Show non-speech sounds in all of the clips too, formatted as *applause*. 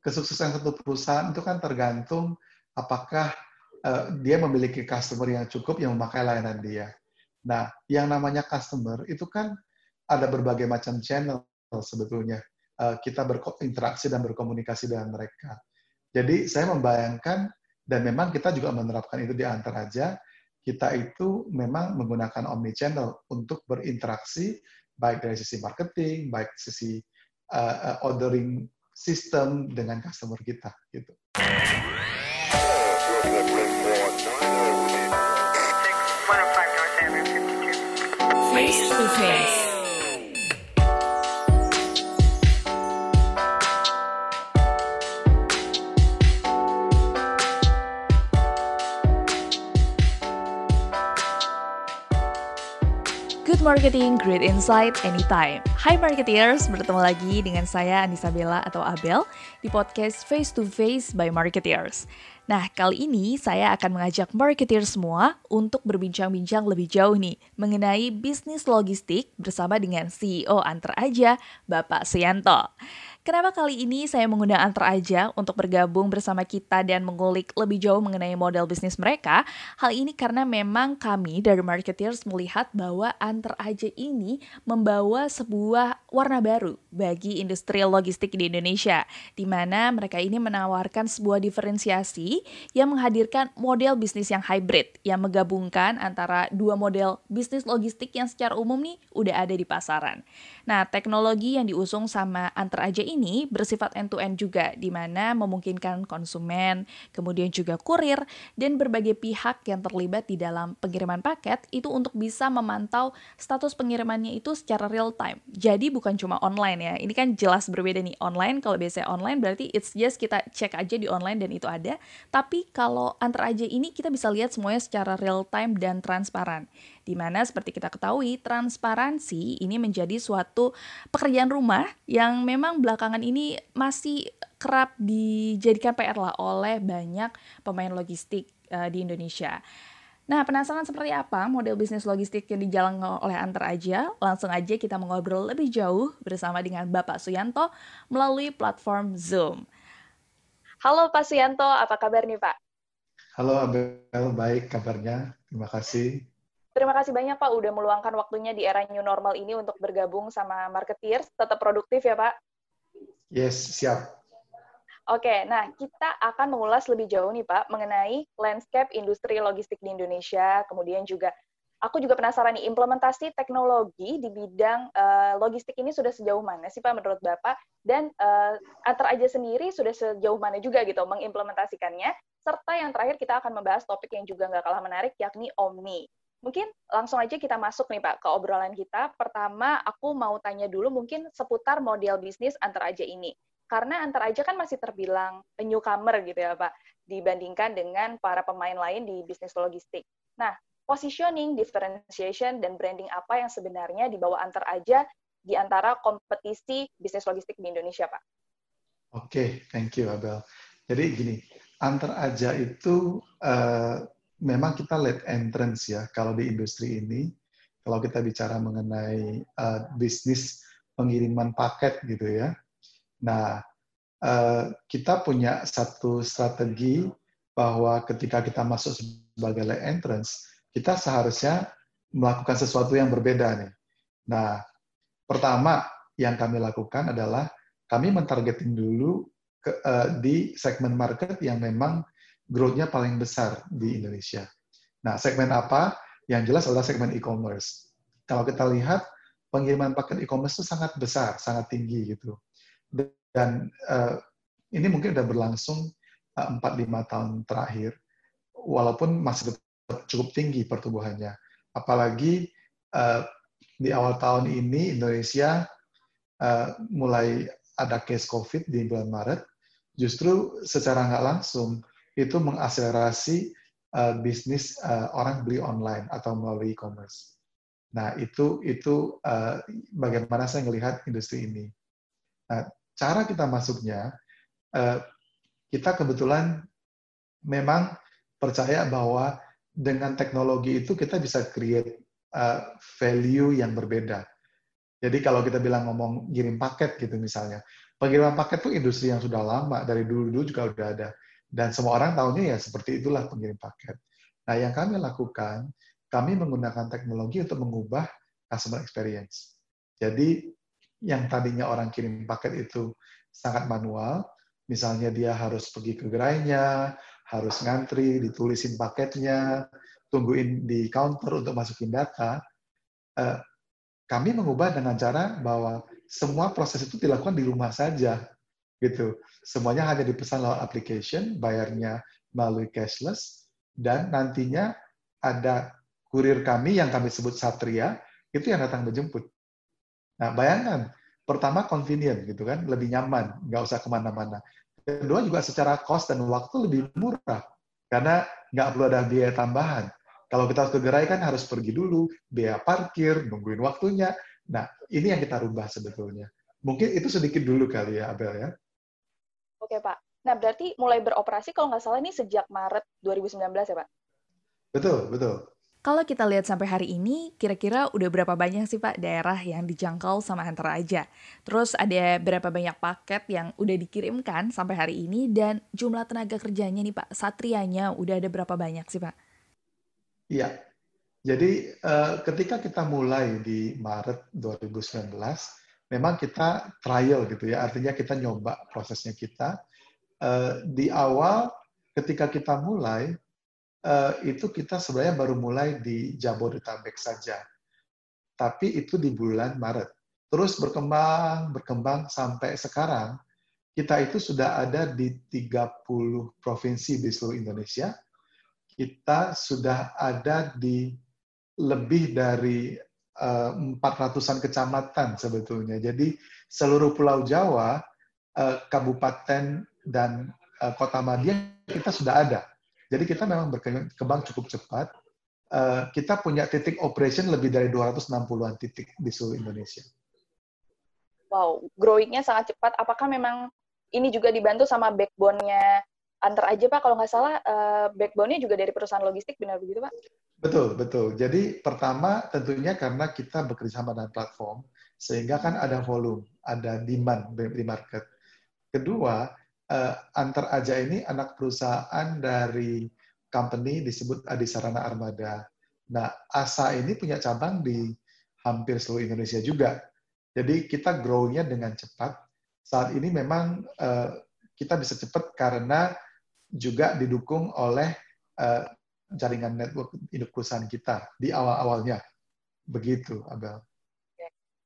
kesuksesan satu perusahaan itu kan tergantung apakah uh, dia memiliki customer yang cukup yang memakai layanan dia. Nah, yang namanya customer itu kan ada berbagai macam channel sebetulnya. Uh, kita berinteraksi dan berkomunikasi dengan mereka. Jadi saya membayangkan dan memang kita juga menerapkan itu di antar aja. Kita itu memang menggunakan omni channel untuk berinteraksi baik dari sisi marketing, baik sisi uh, ordering sistem dengan customer kita gitu. Face to face. Good Marketing, Great Insight, Anytime. Hai Marketeers, bertemu lagi dengan saya Anissa Bella atau Abel di podcast Face to Face by Marketeers. Nah, kali ini saya akan mengajak marketeers semua untuk berbincang-bincang lebih jauh nih mengenai bisnis logistik bersama dengan CEO Antar Aja, Bapak Suyanto. Kenapa kali ini saya mengundang Antar aja untuk bergabung bersama kita dan mengulik lebih jauh mengenai model bisnis mereka? Hal ini karena memang kami dari Marketeers melihat bahwa Antar aja ini membawa sebuah warna baru bagi industri logistik di Indonesia, di mana mereka ini menawarkan sebuah diferensiasi yang menghadirkan model bisnis yang hybrid, yang menggabungkan antara dua model bisnis logistik yang secara umum nih udah ada di pasaran. Nah, teknologi yang diusung sama Antar aja ini bersifat end-to-end juga, di mana memungkinkan konsumen, kemudian juga kurir, dan berbagai pihak yang terlibat di dalam pengiriman paket itu untuk bisa memantau status pengirimannya itu secara real time. Jadi bukan cuma online ya, ini kan jelas berbeda nih. Online, kalau biasanya online berarti it's just kita cek aja di online dan itu ada. Tapi kalau antar aja ini kita bisa lihat semuanya secara real time dan transparan di mana seperti kita ketahui transparansi ini menjadi suatu pekerjaan rumah yang memang belakangan ini masih kerap dijadikan PR lah oleh banyak pemain logistik uh, di Indonesia. Nah, penasaran seperti apa model bisnis logistik yang dijalankan oleh Antar Aja? Langsung aja kita mengobrol lebih jauh bersama dengan Bapak Suyanto melalui platform Zoom. Halo Pak Suyanto, apa kabar nih Pak? Halo Abel, baik kabarnya. Terima kasih. Terima kasih banyak Pak udah meluangkan waktunya di era new normal ini untuk bergabung sama marketeers. Tetap produktif ya Pak? Yes, siap. Oke, nah kita akan mengulas lebih jauh nih Pak mengenai landscape industri logistik di Indonesia, kemudian juga aku juga penasaran nih implementasi teknologi di bidang uh, logistik ini sudah sejauh mana sih Pak menurut Bapak dan uh, antar aja sendiri sudah sejauh mana juga gitu mengimplementasikannya serta yang terakhir kita akan membahas topik yang juga nggak kalah menarik yakni Omni. Mungkin langsung aja kita masuk nih Pak ke obrolan kita. Pertama, aku mau tanya dulu mungkin seputar model bisnis antar aja ini. Karena antar aja kan masih terbilang newcomer gitu ya Pak, dibandingkan dengan para pemain lain di bisnis logistik. Nah, positioning, differentiation, dan branding apa yang sebenarnya dibawa antar aja di antara kompetisi bisnis logistik di Indonesia, Pak? Oke, okay, thank you, Abel. Jadi gini, antar aja itu uh, memang kita late entrance ya kalau di industri ini. Kalau kita bicara mengenai uh, bisnis pengiriman paket gitu ya. Nah, uh, kita punya satu strategi bahwa ketika kita masuk sebagai late entrance, kita seharusnya melakukan sesuatu yang berbeda nih. Nah, pertama yang kami lakukan adalah kami mentargeting dulu ke, uh, di segmen market yang memang growth-nya paling besar di Indonesia. Nah, segmen apa? Yang jelas adalah segmen e-commerce. Kalau kita lihat, pengiriman paket e-commerce itu sangat besar, sangat tinggi gitu. Dan uh, ini mungkin sudah berlangsung uh, eh, 4-5 tahun terakhir, walaupun masih cukup tinggi pertumbuhannya. Apalagi uh, di awal tahun ini Indonesia uh, mulai ada case COVID di bulan Maret, justru secara nggak langsung itu mengakselerasi uh, bisnis uh, orang beli online atau melalui e-commerce. Nah, itu itu uh, bagaimana saya melihat industri ini. Nah, cara kita masuknya, uh, kita kebetulan memang percaya bahwa dengan teknologi itu kita bisa create uh, value yang berbeda. Jadi kalau kita bilang ngomong kirim paket gitu misalnya, Pengiriman paket itu industri yang sudah lama, dari dulu-dulu juga udah ada. Dan semua orang tahunya ya seperti itulah pengirim paket. Nah, yang kami lakukan, kami menggunakan teknologi untuk mengubah customer experience. Jadi, yang tadinya orang kirim paket itu sangat manual, misalnya dia harus pergi ke gerainya, harus ngantri, ditulisin paketnya, tungguin di counter untuk masukin data, eh, kami mengubah dengan cara bahwa semua proses itu dilakukan di rumah saja gitu semuanya hanya dipesan lewat application bayarnya melalui cashless dan nantinya ada kurir kami yang kami sebut Satria itu yang datang menjemput nah bayangkan pertama convenient gitu kan lebih nyaman nggak usah ke mana-mana kedua juga secara cost dan waktu lebih murah karena nggak perlu ada biaya tambahan kalau kita ke gerai kan harus pergi dulu, biaya parkir, nungguin waktunya. Nah, ini yang kita rubah sebetulnya. Mungkin itu sedikit dulu kali ya, Abel ya. Oke, Pak. Nah, berarti mulai beroperasi kalau nggak salah ini sejak Maret 2019 ya, Pak? Betul, betul. Kalau kita lihat sampai hari ini, kira-kira udah berapa banyak sih Pak daerah yang dijangkau sama Hunter aja? Terus ada berapa banyak paket yang udah dikirimkan sampai hari ini dan jumlah tenaga kerjanya nih Pak, satrianya udah ada berapa banyak sih Pak? Iya. Jadi uh, ketika kita mulai di Maret 2019, memang kita trial gitu ya, artinya kita nyoba prosesnya kita. Uh, di awal ketika kita mulai, uh, itu kita sebenarnya baru mulai di Jabodetabek saja. Tapi itu di bulan Maret. Terus berkembang, berkembang sampai sekarang, kita itu sudah ada di 30 provinsi di seluruh Indonesia, kita sudah ada di lebih dari eh, 400-an kecamatan sebetulnya. Jadi seluruh Pulau Jawa, uh, kabupaten dan uh, kota Madia kita sudah ada. Jadi kita memang berkembang cukup cepat. Kita punya titik operation lebih dari 260-an titik di seluruh Indonesia. Wow, growing-nya sangat cepat. Apakah memang ini juga dibantu sama backbone-nya antar aja Pak, kalau nggak salah backbone-nya juga dari perusahaan logistik, benar begitu Pak? Betul, betul. Jadi pertama tentunya karena kita bekerja sama dengan platform, sehingga kan ada volume, ada demand di market. Kedua, uh, antar aja ini anak perusahaan dari company disebut Adisarana Armada. Nah, ASA ini punya cabang di hampir seluruh Indonesia juga. Jadi kita grow-nya dengan cepat. Saat ini memang uh, kita bisa cepat karena juga didukung oleh uh, jaringan network induk perusahaan kita di awal-awalnya. Begitu, Abel.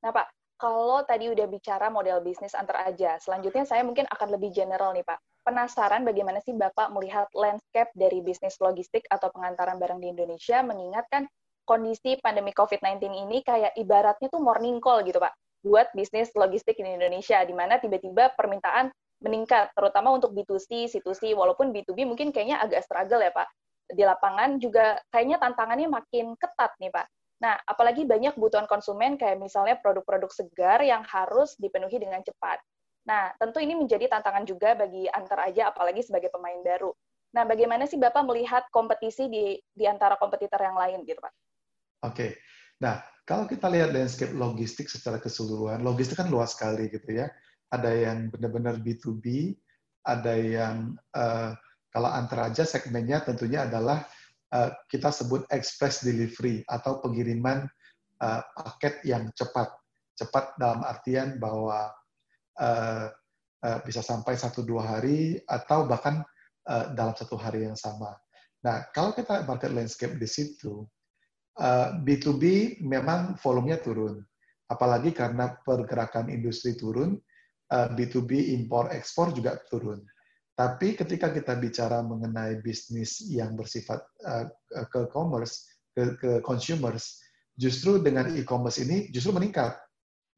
Nah, Pak, kalau tadi udah bicara model bisnis antar aja, selanjutnya saya mungkin akan lebih general nih, Pak. Penasaran bagaimana sih Bapak melihat landscape dari bisnis logistik atau pengantaran barang di Indonesia, mengingatkan kondisi pandemi COVID-19 ini kayak ibaratnya tuh morning call gitu, Pak, buat bisnis logistik di Indonesia, di mana tiba-tiba permintaan meningkat, terutama untuk B2C, C2C, walaupun B2B mungkin kayaknya agak struggle ya Pak. Di lapangan juga kayaknya tantangannya makin ketat nih Pak. Nah, apalagi banyak kebutuhan konsumen kayak misalnya produk-produk segar yang harus dipenuhi dengan cepat. Nah, tentu ini menjadi tantangan juga bagi antar aja, apalagi sebagai pemain baru. Nah, bagaimana sih Bapak melihat kompetisi di, di antara kompetitor yang lain gitu Pak? Oke, nah kalau kita lihat landscape logistik secara keseluruhan, logistik kan luas sekali gitu ya ada yang benar-benar B2B, ada yang uh, kalau antara aja segmennya tentunya adalah uh, kita sebut express delivery atau pengiriman uh, paket yang cepat. Cepat dalam artian bahwa uh, uh, bisa sampai satu dua hari atau bahkan uh, dalam satu hari yang sama. Nah, kalau kita market landscape di situ, uh, B2B memang volumenya turun. Apalagi karena pergerakan industri turun, B2B eh, impor ekspor juga turun. Tapi ketika kita bicara mengenai bisnis yang bersifat uh, ke commerce, ke, ke consumers, justru dengan e-commerce ini justru meningkat.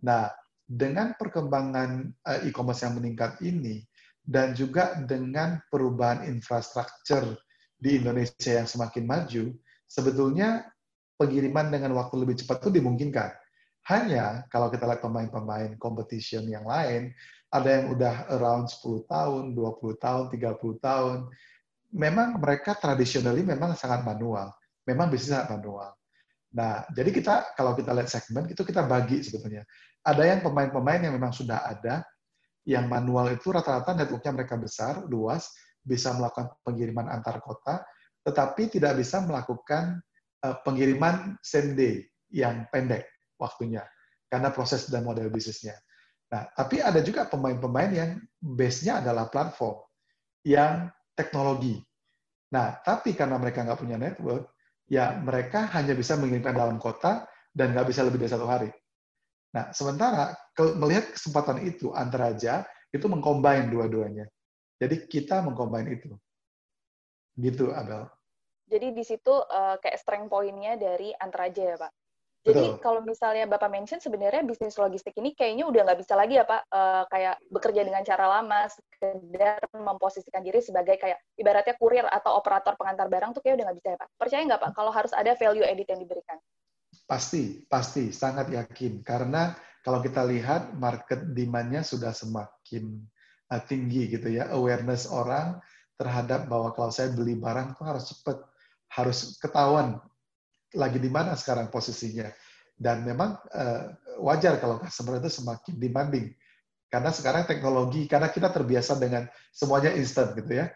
Nah, dengan perkembangan uh, e-commerce yang meningkat ini dan juga dengan perubahan infrastruktur di Indonesia yang semakin maju, sebetulnya pengiriman dengan waktu lebih cepat itu dimungkinkan. Hanya kalau kita lihat pemain-pemain competition yang lain, ada yang udah around 10 tahun, 20 tahun, 30 tahun. Memang mereka traditionally memang sangat manual. Memang bisnis sangat manual. Nah, jadi kita kalau kita lihat segmen itu kita bagi sebetulnya. Ada yang pemain-pemain yang memang sudah ada, Yang manual itu rata-rata networknya mereka besar, luas, bisa melakukan pengiriman antar kota, tetapi tidak bisa melakukan uh, pengiriman same day yang pendek waktunya karena proses dan model bisnisnya. Nah, tapi ada juga pemain-pemain yang base-nya adalah platform yang teknologi. Nah, tapi karena mereka nggak punya network, ya mereka hanya bisa mengirimkan dalam kota dan nggak bisa lebih dari satu hari. Nah, sementara melihat kesempatan itu antara aja itu mengcombine dua-duanya. Jadi kita mengcombine itu. Gitu, Abel. Jadi di situ uh, kayak strength point-nya dari antara aja ya, Pak? Jadi Betul. kalau misalnya Bapak mention sebenarnya bisnis logistik ini kayaknya udah nggak bisa lagi ya Pak, uh, kayak bekerja dengan cara lama, sekedar memposisikan diri sebagai kayak ibaratnya kurir atau operator pengantar barang tuh kayak udah nggak bisa ya Pak. Percaya nggak Pak kalau harus ada value edit yang diberikan? Pasti, pasti, sangat yakin. Karena kalau kita lihat market demand-nya sudah semakin uh, tinggi gitu ya, awareness orang terhadap bahwa kalau saya beli barang itu harus cepat, harus ketahuan lagi di mana sekarang posisinya. Dan memang uh, wajar kalau customer itu semakin demanding. Karena sekarang teknologi, karena kita terbiasa dengan semuanya instant gitu ya.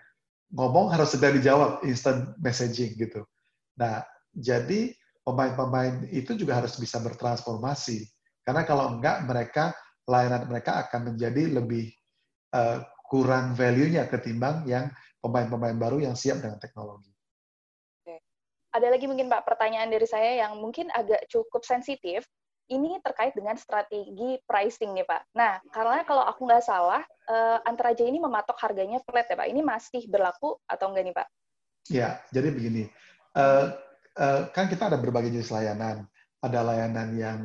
Ngomong harus segera dijawab, instant messaging gitu. Nah, jadi pemain-pemain itu juga harus bisa bertransformasi. Karena kalau enggak, mereka layanan mereka akan menjadi lebih uh, kurang value-nya ketimbang yang pemain-pemain baru yang siap dengan teknologi ada lagi mungkin Pak pertanyaan dari saya yang mungkin agak cukup sensitif. Ini terkait dengan strategi pricing nih Pak. Nah, karena kalau aku nggak salah, uh, antara aja ini mematok harganya flat ya Pak. Ini masih berlaku atau enggak nih Pak? Ya, jadi begini. Uh, uh, kan kita ada berbagai jenis layanan. Ada layanan yang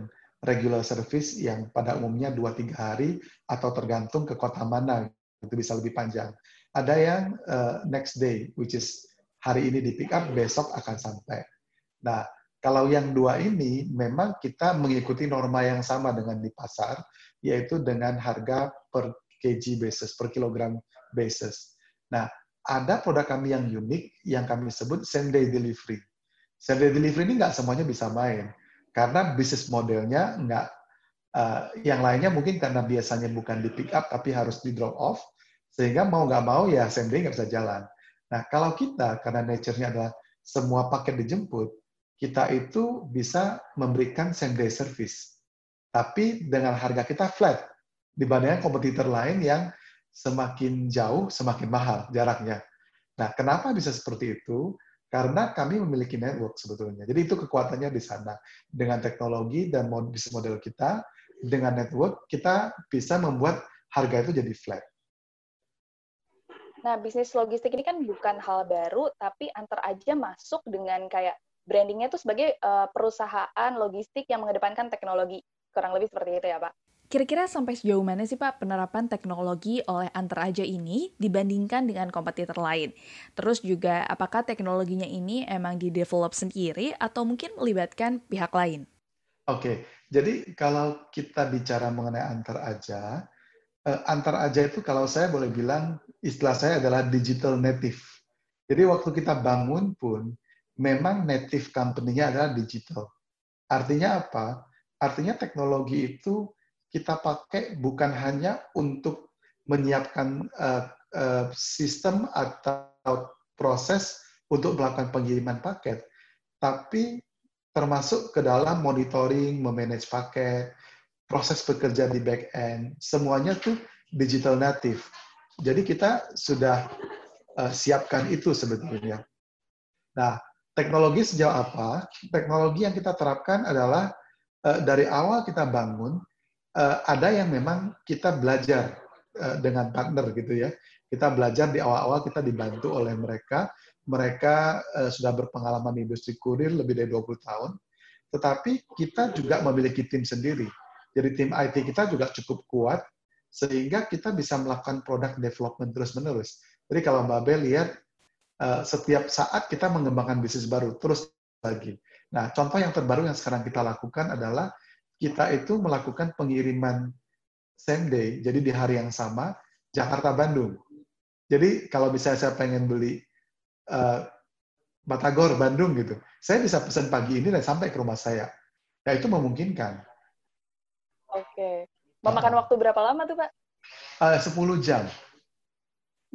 regular service yang pada umumnya 2-3 hari atau tergantung ke kota mana, itu bisa lebih panjang. Ada yang uh, next day, which is hari ini di pick up, besok akan sampai. Nah, kalau yang dua ini memang kita mengikuti norma yang sama dengan di pasar, yaitu dengan harga per kg basis, per kilogram basis. Nah, ada produk kami yang unik yang kami sebut same day delivery. Same day delivery ini nggak semuanya bisa main, karena bisnis modelnya nggak, uh, yang lainnya mungkin karena biasanya bukan di pick up tapi harus di drop off, sehingga mau nggak mau ya same day nggak bisa jalan. Nah, kalau kita, karena nature-nya adalah semua paket dijemput, kita itu bisa memberikan same day service. Tapi dengan harga kita flat, dibandingkan kompetitor lain yang semakin jauh, semakin mahal jaraknya. Nah, kenapa bisa seperti itu? Karena kami memiliki network sebetulnya. Jadi itu kekuatannya di sana. Dengan teknologi dan bisnis model kita, dengan network, kita bisa membuat harga itu jadi flat. Nah, bisnis logistik ini kan bukan hal baru, tapi antar aja masuk dengan kayak brandingnya tuh sebagai uh, perusahaan logistik yang mengedepankan teknologi. Kurang lebih seperti itu ya, Pak. Kira-kira sampai sejauh mana sih Pak penerapan teknologi oleh antar aja ini dibandingkan dengan kompetitor lain? Terus juga apakah teknologinya ini emang di-develop sendiri atau mungkin melibatkan pihak lain? Oke, jadi kalau kita bicara mengenai antar aja, antar aja itu kalau saya boleh bilang istilah saya adalah digital native. Jadi waktu kita bangun pun memang native company-nya adalah digital. Artinya apa? Artinya teknologi itu kita pakai bukan hanya untuk menyiapkan uh, uh, sistem atau proses untuk melakukan pengiriman paket, tapi termasuk ke dalam monitoring, memanage paket, proses bekerja di back end, semuanya tuh digital native. Jadi kita sudah uh, siapkan itu sebetulnya. Nah, teknologi sejauh apa? Teknologi yang kita terapkan adalah uh, dari awal kita bangun, uh, ada yang memang kita belajar uh, dengan partner gitu ya. Kita belajar di awal-awal kita dibantu oleh mereka. Mereka uh, sudah berpengalaman di industri kurir lebih dari 20 tahun. Tetapi kita juga memiliki tim sendiri jadi tim IT kita juga cukup kuat sehingga kita bisa melakukan produk development terus-menerus. Jadi kalau Mbak Bel lihat eh, setiap saat kita mengembangkan bisnis baru terus lagi. Nah, contoh yang terbaru yang sekarang kita lakukan adalah kita itu melakukan pengiriman same day, jadi di hari yang sama Jakarta Bandung. Jadi kalau bisa saya pengen beli uh, Batagor Bandung gitu, saya bisa pesan pagi ini dan sampai ke rumah saya. Nah itu memungkinkan. Oke. Memakan uh, waktu berapa lama tuh, Pak? Uh, 10 jam.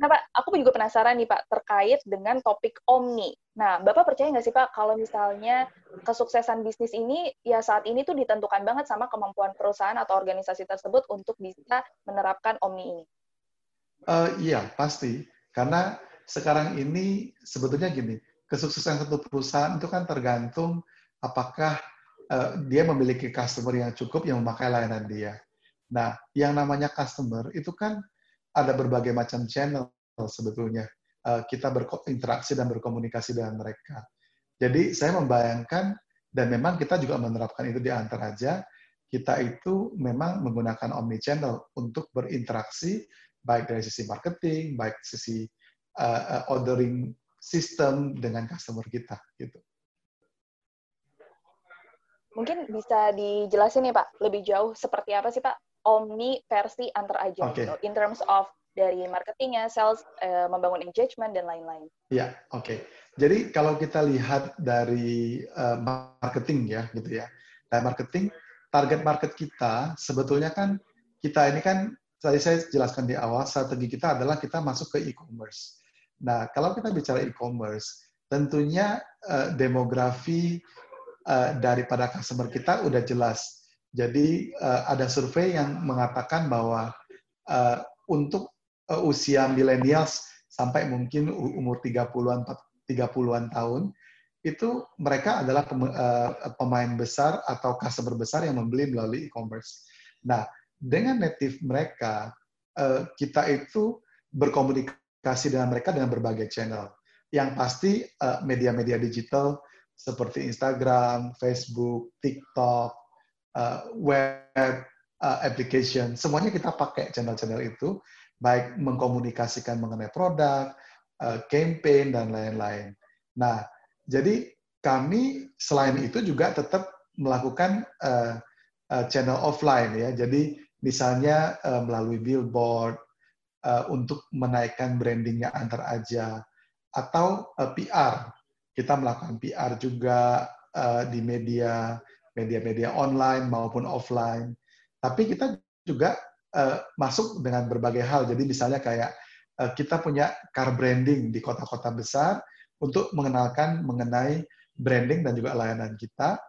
Nah, Pak, aku juga penasaran nih, Pak, terkait dengan topik Omni. Nah, Bapak percaya nggak sih, Pak, kalau misalnya kesuksesan bisnis ini, ya saat ini tuh ditentukan banget sama kemampuan perusahaan atau organisasi tersebut untuk bisa menerapkan Omni ini? Uh, iya, pasti. Karena sekarang ini sebetulnya gini, kesuksesan satu perusahaan itu kan tergantung apakah uh, dia memiliki customer yang cukup yang memakai layanan dia. Nah, yang namanya customer itu kan ada berbagai macam channel sebetulnya. Uh, kita berinteraksi dan berkomunikasi dengan mereka. Jadi saya membayangkan dan memang kita juga menerapkan itu di antar aja. Kita itu memang menggunakan omni channel untuk berinteraksi baik dari sisi marketing, baik sisi uh, ordering system dengan customer kita gitu. Mungkin bisa dijelasin nih Pak, lebih jauh seperti apa sih Pak Omni versi antar aja okay. gitu, in terms of dari marketingnya, sales, uh, membangun engagement dan lain-lain. Iya, oke. Okay. Jadi kalau kita lihat dari uh, marketing ya, gitu ya. Nah, marketing, target market kita sebetulnya kan kita ini kan tadi saya jelaskan di awal, strategi kita adalah kita masuk ke e-commerce. Nah, kalau kita bicara e-commerce, tentunya uh, demografi uh, daripada customer kita udah jelas. Jadi uh, ada survei yang mengatakan bahwa uh, untuk usia millennials sampai mungkin umur 30-an 30-an tahun itu mereka adalah pemain besar atau customer besar yang membeli melalui e-commerce. Nah, dengan native mereka kita itu berkomunikasi komunikasi dengan mereka dengan berbagai channel. Yang pasti eh, media-media digital seperti Instagram, Facebook, TikTok, uh, web uh, application, semuanya kita pakai channel-channel itu, baik mengkomunikasikan mengenai produk, uh, campaign, dan lain-lain. Nah, jadi kami selain itu juga tetap melakukan channel offline ya. Jadi misalnya melalui billboard, untuk menaikkan brandingnya antar aja atau eh, PR kita melakukan PR juga uh, di media media-media online maupun offline. Tapi kita juga uh, masuk dengan berbagai hal. Jadi misalnya kayak uh, kita punya car branding di kota-kota besar untuk mengenalkan mengenai branding dan juga layanan kita.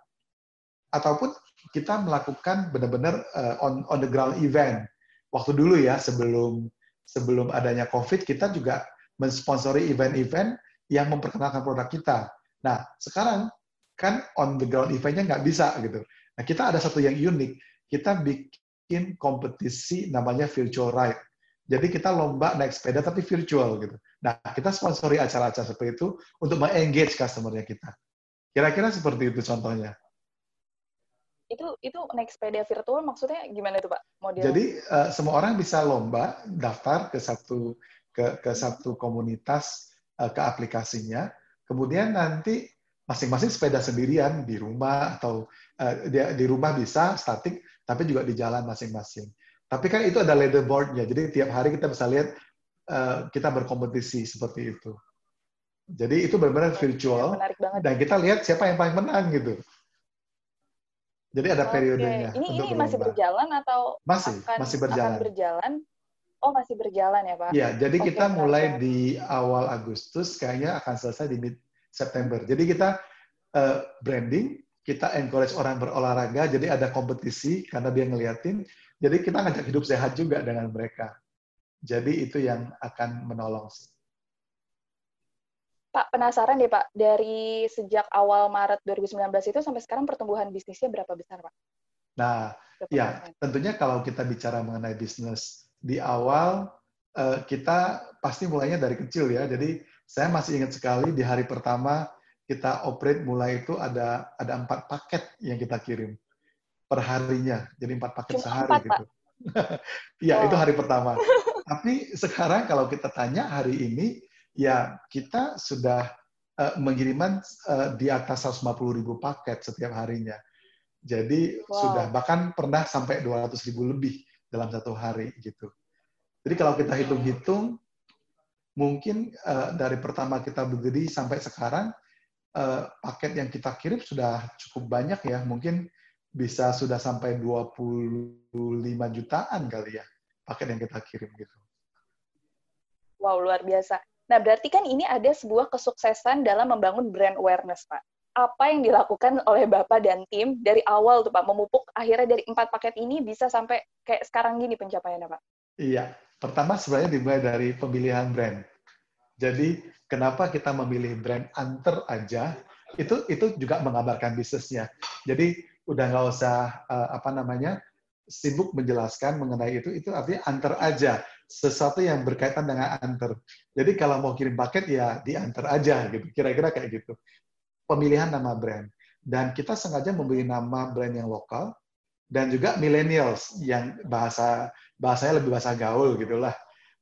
Ataupun kita melakukan benar-benar uh, on on the ground event. Waktu dulu ya sebelum sebelum adanya COVID, kita juga mensponsori event-event yang memperkenalkan produk kita. Nah, sekarang kan on the ground eventnya nggak bisa gitu. Nah, kita ada satu yang unik. Kita bikin kompetisi namanya virtual ride. Jadi kita lomba naik sepeda tapi virtual gitu. Nah, kita sponsori acara-acara seperti itu untuk mengengage customer-nya kita. Kira-kira seperti itu contohnya itu itu naik sepeda virtual maksudnya gimana itu pak model? Jadi uh, semua orang bisa lomba daftar ke satu ke ke satu komunitas ke aplikasinya, kemudian nanti masing-masing sepeda sendirian di rumah atau uh, di, rumah bisa statik, tapi juga di jalan masing-masing. Tapi kan itu ada leaderboardnya, jadi tiap hari kita bisa lihat uh, kita berkompetisi seperti itu. Jadi itu benar-benar virtual, dan kita lihat siapa yang paling menang gitu. Jadi ada periodenya. Ini untuk ini masih berjalan atau masih akan, masih berjalan. Akan berjalan. Oh masih berjalan ya Pak? Iya, jadi okay, kita mulai di awal Agustus, kayaknya akan selesai di mid September. Jadi kita uh, branding, kita encourage orang berolahraga, jadi ada kompetisi karena dia ngeliatin. Jadi kita ngajak hidup sehat juga dengan mereka. Jadi itu yang akan menolong sih. Pak, penasaran deh Pak, dari sejak awal Maret 2019 itu sampai sekarang pertumbuhan bisnisnya berapa besar Pak? Nah, ya tentunya kalau kita bicara mengenai bisnis, di awal eh, kita pasti mulainya dari kecil ya. Jadi saya masih ingat sekali di hari pertama kita operate mulai itu ada ada empat paket yang kita kirim per harinya. Jadi empat paket Cuma sehari empat, gitu. *laughs* Iya, oh. itu hari pertama. *laughs* Tapi sekarang kalau kita tanya hari ini ya kita sudah uh, mengiriman uh, di atas 150 ribu paket setiap harinya. Jadi wow. sudah bahkan pernah sampai 200 ribu lebih dalam satu hari gitu. Jadi kalau kita hitung-hitung, mungkin uh, dari pertama kita berdiri sampai sekarang uh, paket yang kita kirim sudah cukup banyak ya. Mungkin bisa sudah sampai 25 jutaan kali ya paket yang kita kirim gitu. Wow, luar biasa. Nah, berarti kan ini ada sebuah kesuksesan dalam membangun brand awareness, Pak. Apa yang dilakukan oleh Bapak dan tim dari awal tuh Pak, memupuk akhirnya dari empat paket ini bisa sampai kayak sekarang gini pencapaiannya Pak? Iya, pertama sebenarnya dimulai dari pemilihan brand. Jadi kenapa kita memilih brand antar aja, itu itu juga mengabarkan bisnisnya. Jadi udah nggak usah uh, apa namanya sibuk menjelaskan mengenai itu, itu artinya antar aja sesuatu yang berkaitan dengan antar. Jadi kalau mau kirim paket ya diantar aja gitu. Kira-kira kayak gitu. Pemilihan nama brand. Dan kita sengaja memilih nama brand yang lokal dan juga millennials yang bahasa bahasanya lebih bahasa gaul gitulah.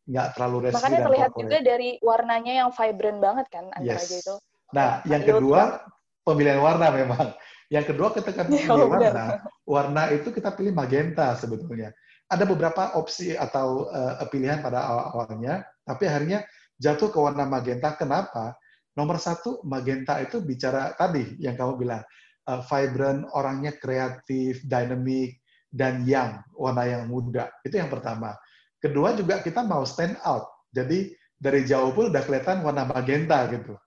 Nggak terlalu resmi Makanya terlihat corporate. juga dari warnanya yang vibrant banget kan antar yes. itu. Nah, yang kedua pemilihan warna memang. Yang kedua ketika *laughs* pilih oh, warna, warna itu kita pilih magenta sebetulnya ada beberapa opsi atau uh, pilihan pada awal-awalnya, tapi akhirnya jatuh ke warna magenta. Kenapa? Nomor satu, magenta itu bicara tadi yang kamu bilang, uh, vibrant, orangnya kreatif, dynamic, dan young, warna yang muda. Itu yang pertama. Kedua juga kita mau stand out. Jadi dari jauh pun udah kelihatan warna magenta gitu.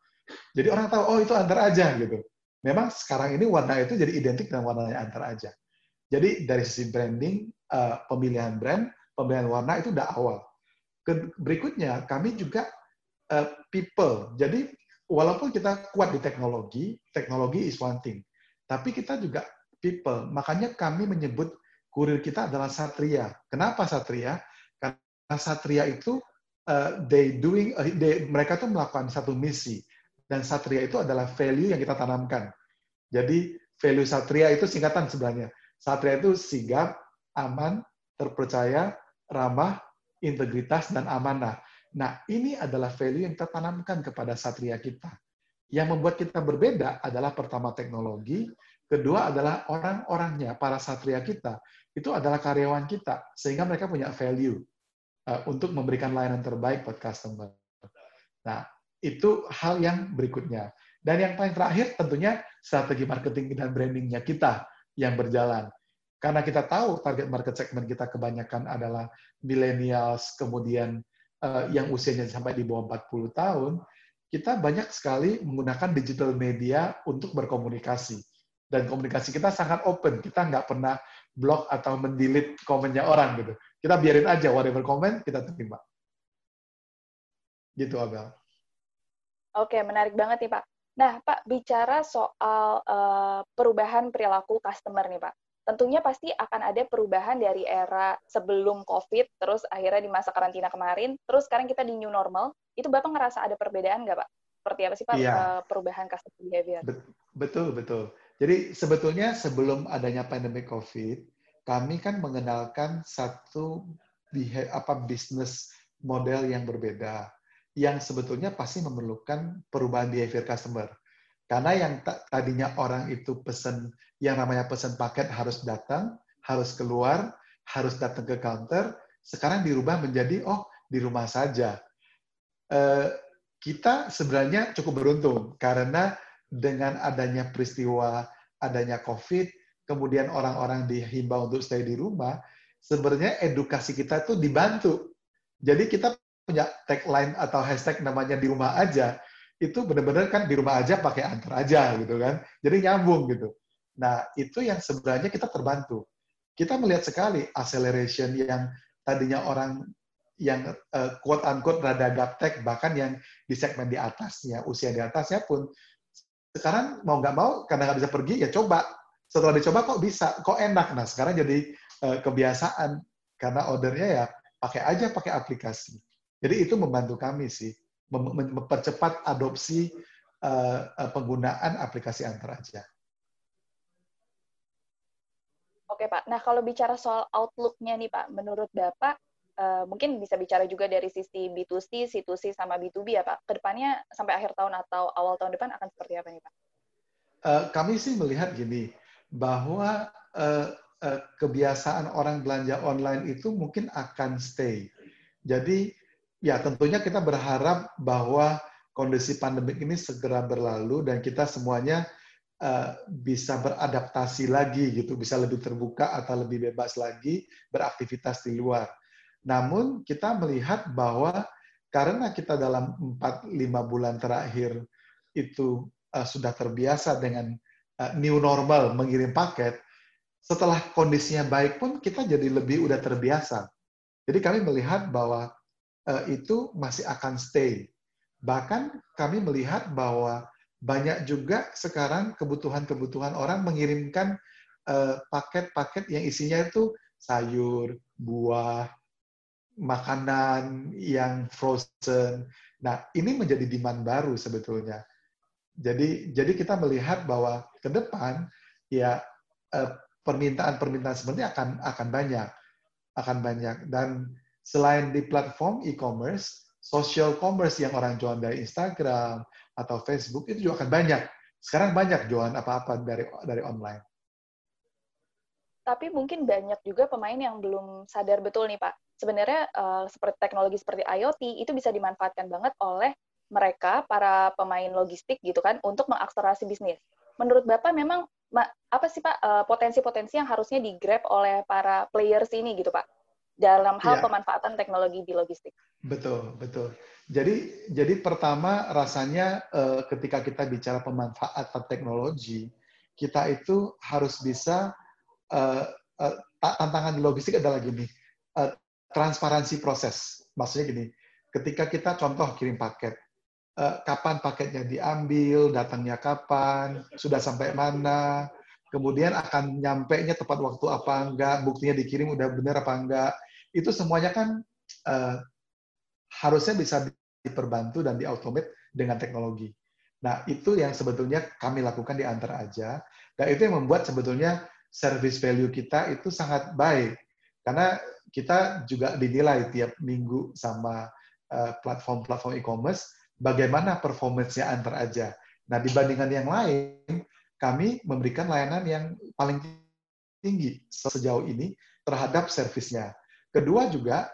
Jadi orang tahu, oh itu antar aja gitu. Memang sekarang ini warna itu jadi identik dengan warna yang antar aja. Jadi dari sisi branding, uh, pemilihan brand, pemilihan warna itu udah awal. Berikutnya, kami juga uh, people. Jadi walaupun kita kuat di teknologi, teknologi is one thing. Tapi kita juga people. Makanya kami menyebut kurir kita adalah satria. Kenapa satria? Karena satria itu uh, they doing uh, they, mereka tuh melakukan satu misi dan satria itu adalah value yang kita tanamkan. Jadi value satria itu singkatan sebenarnya. Satria itu sigap, aman, terpercaya, ramah, integritas, dan amanah. Nah, ini adalah value yang kita tanamkan kepada satria kita. Yang membuat kita berbeda adalah pertama teknologi, kedua adalah orang-orangnya, para satria kita. Itu adalah karyawan kita, sehingga mereka punya value uh, untuk memberikan layanan terbaik buat customer. Nah, itu hal yang berikutnya. Dan yang paling terakhir tentunya strategi marketing dan brandingnya kita yang berjalan. Karena kita tahu target market segment kita kebanyakan adalah millennials, kemudian yang usianya sampai di bawah 40 tahun, kita banyak sekali menggunakan digital media untuk berkomunikasi. Dan komunikasi kita sangat open, kita nggak pernah blok atau mendelete komennya orang gitu. Kita biarin aja, whatever komen, kita terima. Gitu, Abel. Oke, menarik banget nih, Pak. Nah, Pak, bicara soal uh, perubahan perilaku customer nih, Pak tentunya pasti akan ada perubahan dari era sebelum COVID, terus akhirnya di masa karantina kemarin, terus sekarang kita di new normal. Itu Bapak ngerasa ada perbedaan nggak, Pak? Seperti apa sih, Pak, ya. perubahan customer behavior? Betul, betul. Jadi sebetulnya sebelum adanya pandemi COVID, kami kan mengenalkan satu apa bisnis model yang berbeda, yang sebetulnya pasti memerlukan perubahan behavior customer. Karena yang tadinya orang itu pesan yang namanya pesan paket harus datang, harus keluar, harus datang ke counter, sekarang dirubah menjadi oh di rumah saja. Eh, kita sebenarnya cukup beruntung karena dengan adanya peristiwa adanya COVID, kemudian orang-orang dihimbau untuk stay di rumah, sebenarnya edukasi kita itu dibantu. Jadi kita punya tagline atau hashtag namanya di rumah aja, itu benar-benar kan di rumah aja pakai antar aja gitu kan. Jadi nyambung gitu. Nah, itu yang sebenarnya kita terbantu. Kita melihat sekali acceleration yang tadinya orang yang uh, quote unquote rada gaptek bahkan yang di segmen di atasnya usia di atasnya pun sekarang mau nggak mau karena nggak bisa pergi ya coba setelah dicoba kok bisa kok enak nah sekarang jadi uh, kebiasaan karena ordernya ya pakai aja pakai aplikasi jadi itu membantu kami sih mempercepat adopsi uh, penggunaan aplikasi antar aja. Oke Pak, nah kalau bicara soal outlook-nya nih Pak, menurut Bapak, uh, mungkin bisa bicara juga dari sisi B2C, C2C, sama B2B ya Pak. Ke depannya sampai akhir tahun atau awal tahun depan akan seperti apa nih Pak? Uh, kami sih melihat gini, bahwa uh, kebiasaan orang belanja online itu mungkin akan stay. Jadi ya tentunya kita berharap bahwa kondisi pandemik ini segera berlalu dan kita semuanya Eh, bisa beradaptasi lagi gitu, bisa lebih terbuka atau lebih bebas lagi beraktivitas di luar. Namun kita melihat bahwa karena kita dalam 4-5 bulan terakhir itu uh, sudah terbiasa dengan uh, new normal mengirim paket, setelah kondisinya baik pun kita jadi lebih udah terbiasa. Jadi kami melihat bahwa uh, itu masih akan stay. Bahkan kami melihat bahwa banyak juga sekarang kebutuhan-kebutuhan orang mengirimkan paket-paket uh, yang isinya itu sayur, buah, makanan yang frozen. Nah, ini menjadi demand baru sebetulnya. Jadi jadi kita melihat bahwa ke depan ya eh, permintaan-permintaan seperti akan akan banyak akan banyak dan selain di platform e-commerce, social commerce yang orang jual dari Instagram atau Facebook itu juga akan banyak. Sekarang banyak jualan apa-apa dari dari online. Tapi mungkin banyak juga pemain yang belum sadar betul nih Pak. Sebenarnya uh, seperti teknologi seperti IoT itu bisa dimanfaatkan banget oleh mereka para pemain logistik gitu kan untuk mengakselerasi bisnis. Menurut Bapak memang apa sih Pak eh, potensi-potensi yang harusnya digrab oleh para players ini gitu Pak dalam hal ya. pemanfaatan teknologi di logistik? Betul, betul. Jadi jadi pertama rasanya eh, ketika kita bicara pemanfaatan teknologi, kita itu harus bisa eh, tantangan di logistik adalah gini, transparansi proses. Maksudnya gini, ketika kita contoh kirim paket, uh, kapan paketnya diambil, datangnya kapan, sudah sampai mana, kemudian akan nyampe nya tepat waktu apa enggak, buktinya dikirim udah benar apa enggak. Itu semuanya kan uh, harusnya bisa diperbantu dan diautomate dengan teknologi. Nah, itu yang sebetulnya kami lakukan di Antar Aja, dan itu yang membuat sebetulnya service value kita itu sangat baik. Karena kita juga dinilai tiap minggu sama eh, platform-platform e-commerce bagaimana performance-nya antar aja. Nah, dibandingkan yang lain, kami memberikan layanan yang paling tinggi sejauh ini terhadap servisnya. Kedua juga,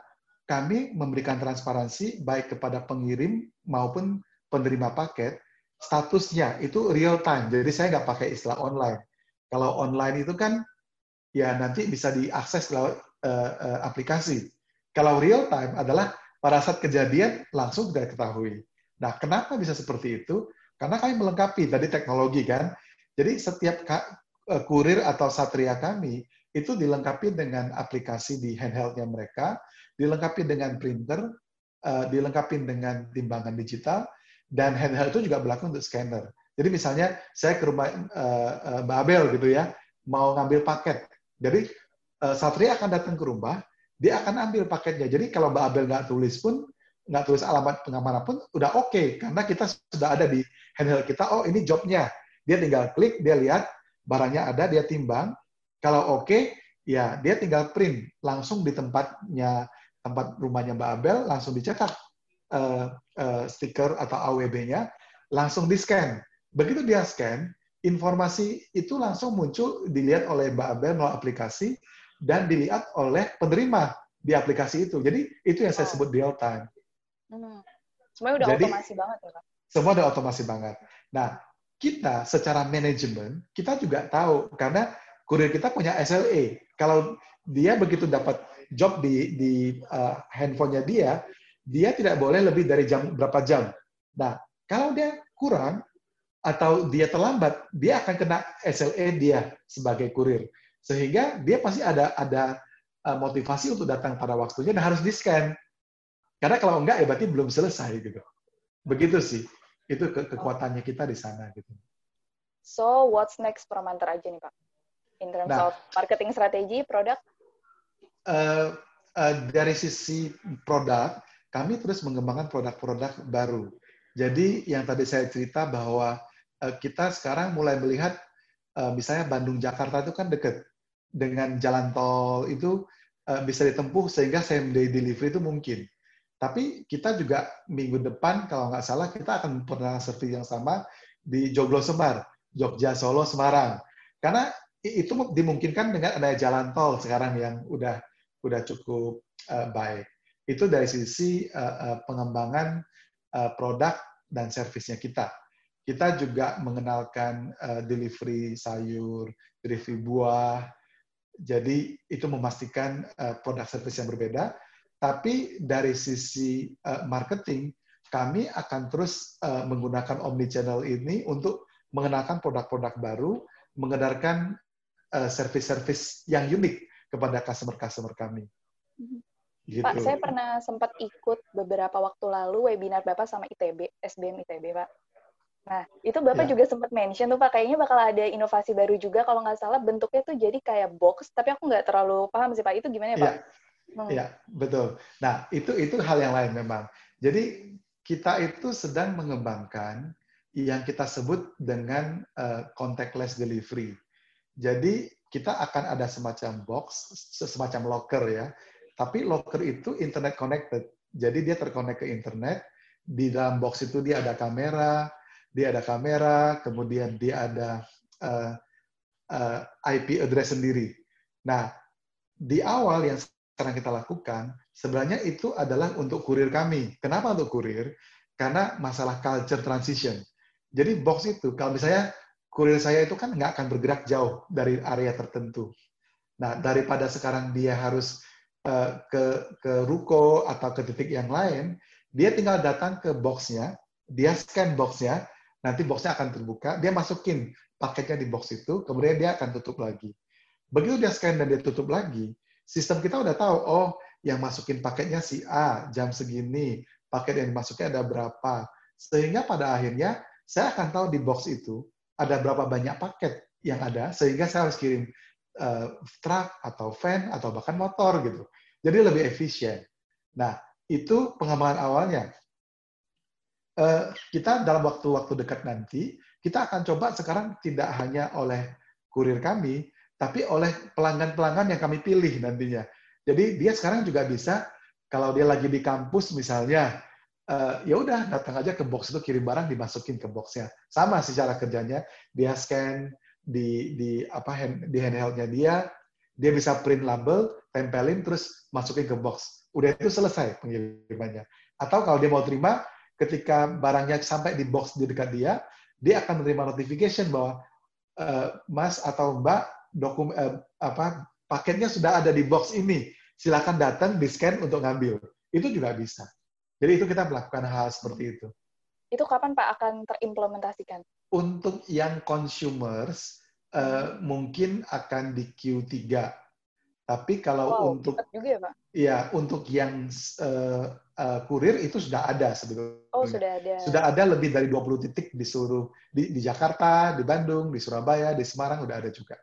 kami memberikan transparansi baik kepada pengirim maupun penerima paket, statusnya itu real time. Jadi saya nggak pakai istilah online. Kalau online itu kan ya nanti bisa diakses lewat uh, uh, aplikasi. Kalau real time adalah pada saat kejadian langsung sudah diketahui. Nah, kenapa bisa seperti itu? Karena kami melengkapi tadi teknologi kan. Jadi setiap e, kurir atau satria kami itu dilengkapi dengan aplikasi di handheldnya mereka, dilengkapi dengan printer, e, dilengkapi dengan timbangan digital, dan handheld itu juga berlaku untuk scanner. Jadi misalnya saya ke rumah uh, Mbak Abel gitu ya, mau ngambil paket. Jadi Satria akan datang ke rumah, dia akan ambil paketnya. Jadi kalau Mbak Abel nggak tulis pun, nggak tulis alamat pengamanan pun udah oke okay, karena kita sudah ada di handheld kita oh ini jobnya dia tinggal klik dia lihat barangnya ada dia timbang kalau oke okay, ya dia tinggal print langsung di tempatnya tempat rumahnya Mbak Abel langsung dicetak uh, uh, stiker atau AWB-nya langsung di scan begitu dia scan informasi itu langsung muncul dilihat oleh Mbak Abel melalui aplikasi dan dilihat oleh penerima di aplikasi itu jadi itu yang saya sebut real time Hmm. Semuanya udah Jadi, otomasi banget ya Pak? Semua udah otomasi banget. Nah, kita secara manajemen, kita juga tahu, karena kurir kita punya SLA. Kalau dia begitu dapat job di, di uh, handphonenya dia, dia tidak boleh lebih dari jam berapa jam. Nah, kalau dia kurang atau dia terlambat, dia akan kena SLA dia sebagai kurir. Sehingga dia pasti ada ada uh, motivasi untuk datang pada waktunya dan harus di-scan. Karena kalau enggak ya berarti belum selesai gitu. Begitu sih. Itu ke kekuatannya kita di sana gitu. So what's next Promanter aja nih Pak? In terms nah, of marketing strategi, produk? Uh, uh, dari sisi produk, kami terus mengembangkan produk-produk baru. Jadi yang tadi saya cerita bahwa uh, kita sekarang mulai melihat uh, misalnya Bandung Jakarta itu kan dekat dengan jalan tol itu uh, bisa ditempuh sehingga same day delivery itu mungkin. Tapi kita juga minggu depan kalau nggak salah kita akan pernah servis yang sama di Joglo Semar, Jogja Solo Semarang. Karena itu dimungkinkan dengan adanya jalan tol sekarang yang udah udah cukup uh, baik. Itu dari sisi uh, uh, pengembangan uh, produk dan servisnya kita. Kita juga mengenalkan uh, delivery sayur, delivery buah. Jadi itu memastikan uh, produk servis yang berbeda Tapi dari sisi uh, marketing, kami akan terus uh, menggunakan omni-channel ini untuk mengenalkan produk-produk baru, mengedarkan uh, service-service yang unik kepada customer-customer kami. Mm-hmm. Gitu. Pak, saya pernah sempat ikut beberapa waktu lalu webinar Bapak sama ITB, SBM ITB, Pak. Nah, itu Bapak ya. juga sempat mention tuh Pak, kayaknya bakal ada inovasi baru juga kalau nggak salah bentuknya tuh jadi kayak box, tapi aku nggak terlalu paham sih Pak, itu gimana ya Pak? Iya, hmm. ya, betul. Nah, itu itu hal yang lain memang. Jadi kita itu sedang mengembangkan yang kita sebut dengan uh, contactless delivery. Jadi kita akan ada semacam box, semacam locker ya, tapi locker itu internet connected. Jadi dia terkonek ke internet. Di dalam box itu dia ada kamera, dia ada kamera, kemudian dia ada uh, uh, IP address sendiri. Nah, di awal yang sekarang kita lakukan, sebenarnya itu adalah untuk kurir kami. Kenapa untuk kurir? Karena masalah culture transition. Jadi box itu, kalau misalnya kurir saya itu kan nggak akan bergerak jauh dari area tertentu. Nah, daripada sekarang dia harus Eh, ke ke ruko atau ke titik yang lain, dia tinggal datang ke boxnya, dia scan boxnya, nanti boxnya akan terbuka, dia masukin paketnya di box itu, kemudian dia akan tutup lagi. Begitu dia scan dan dia tutup lagi, sistem kita udah tahu, oh yang masukin paketnya si A, jam segini, paket yang dimasuknya ada berapa. Sehingga pada akhirnya saya akan tahu di box itu ada berapa banyak paket yang ada, sehingga saya harus kirim uh, truk atau van atau bahkan motor gitu. Jadi lebih efisien. Nah, itu pengembangan awalnya. Uh, kita dalam waktu-waktu dekat nanti, kita akan coba sekarang tidak hanya oleh kurir kami, tapi oleh pelanggan-pelanggan yang kami pilih nantinya. Jadi dia sekarang juga bisa, kalau dia lagi di kampus misalnya, uh, ya udah datang aja ke box itu kirim barang dimasukin ke boxnya. Sama sih cara kerjanya, dia scan, di di apa hand, di handheldnya dia dia bisa print label tempelin terus masukin ke box udah itu selesai pengirimannya atau kalau dia mau terima ketika barangnya sampai di box di dekat dia dia akan menerima notification bahwa uh, mas atau mbak dokumen uh, apa paketnya sudah ada di box ini silakan datang di scan untuk ngambil itu juga bisa jadi itu kita melakukan hal seperti itu itu kapan Pak akan terimplementasikan? Untuk yang consumers uh, mungkin akan di Q3. Tapi kalau wow, untuk juga ya, Pak? Iya, untuk yang uh, uh, kurir itu sudah ada sebetulnya. Oh, sudah ada. Sudah ada lebih dari 20 titik di seluruh di, di Jakarta, di Bandung, di Surabaya, di Semarang sudah ada juga.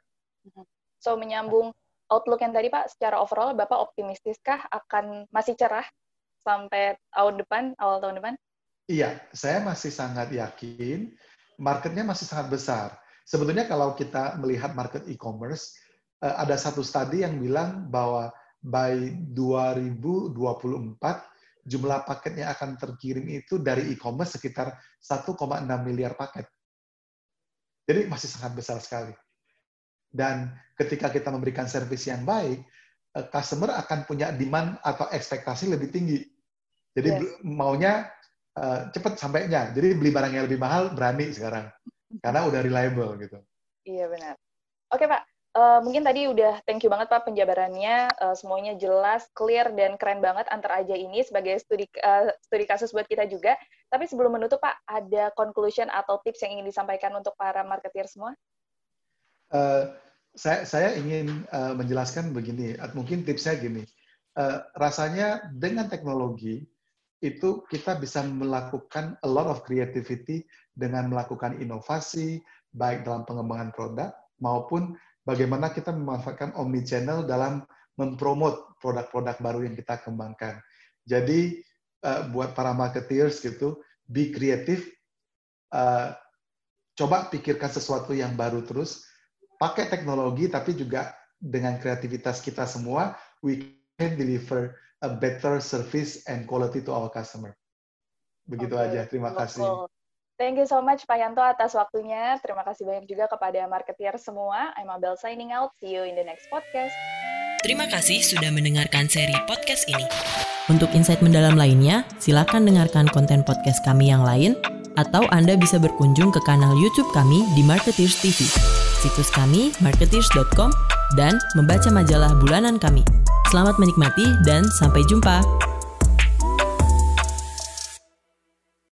So menyambung outlook yang tadi Pak, secara overall Bapak optimistiskah akan masih cerah sampai tahun depan, awal tahun depan? Iya, saya masih sangat yakin marketnya masih sangat besar. Sebetulnya kalau kita melihat market e-commerce, eh, ada satu studi yang bilang bahwa by 2024 jumlah paket yang akan terkirim itu dari e-commerce sekitar 1,6 miliar paket. Jadi masih sangat besar sekali. Dan ketika kita memberikan service yang baik, eh, customer akan punya demand atau ekspektasi lebih tinggi. Jadi yes. maunya uh, cepet sampainya. Jadi beli barang yang lebih mahal berani sekarang karena udah reliable gitu. Iya benar. Oke Pak, uh, mungkin tadi udah thank you banget Pak penjabarannya, uh, semuanya jelas, clear dan keren banget antar aja ini sebagai studi uh, studi kasus buat kita juga. Tapi sebelum menutup Pak, ada conclusion atau tips yang ingin disampaikan untuk para marketer semua? Uh, saya saya ingin uh, menjelaskan begini, mungkin tipsnya gini. Uh, rasanya dengan teknologi itu kita bisa melakukan a lot of creativity dengan melakukan inovasi baik dalam pengembangan produk maupun bagaimana kita memanfaatkan omni channel dalam mempromot produk-produk baru yang kita kembangkan. Jadi uh, buat para marketeers gitu, be kreatif, uh, coba pikirkan sesuatu yang baru terus, pakai teknologi tapi juga dengan kreativitas kita semua, we can deliver a better service and quality to our customer. Begitu okay. aja. Terima kasih. Thank you so much Pak Yanto atas waktunya. Terima kasih banyak juga kepada marketeer semua. I'm Abel signing out. See you in the next podcast. Terima kasih sudah mendengarkan seri podcast ini. Untuk insight mendalam lainnya, silakan dengarkan konten podcast kami yang lain, atau Anda bisa berkunjung ke kanal YouTube kami di Marketeers TV, situs kami marketeers.com, dan membaca majalah bulanan kami. Selamat menikmati dan sampai jumpa.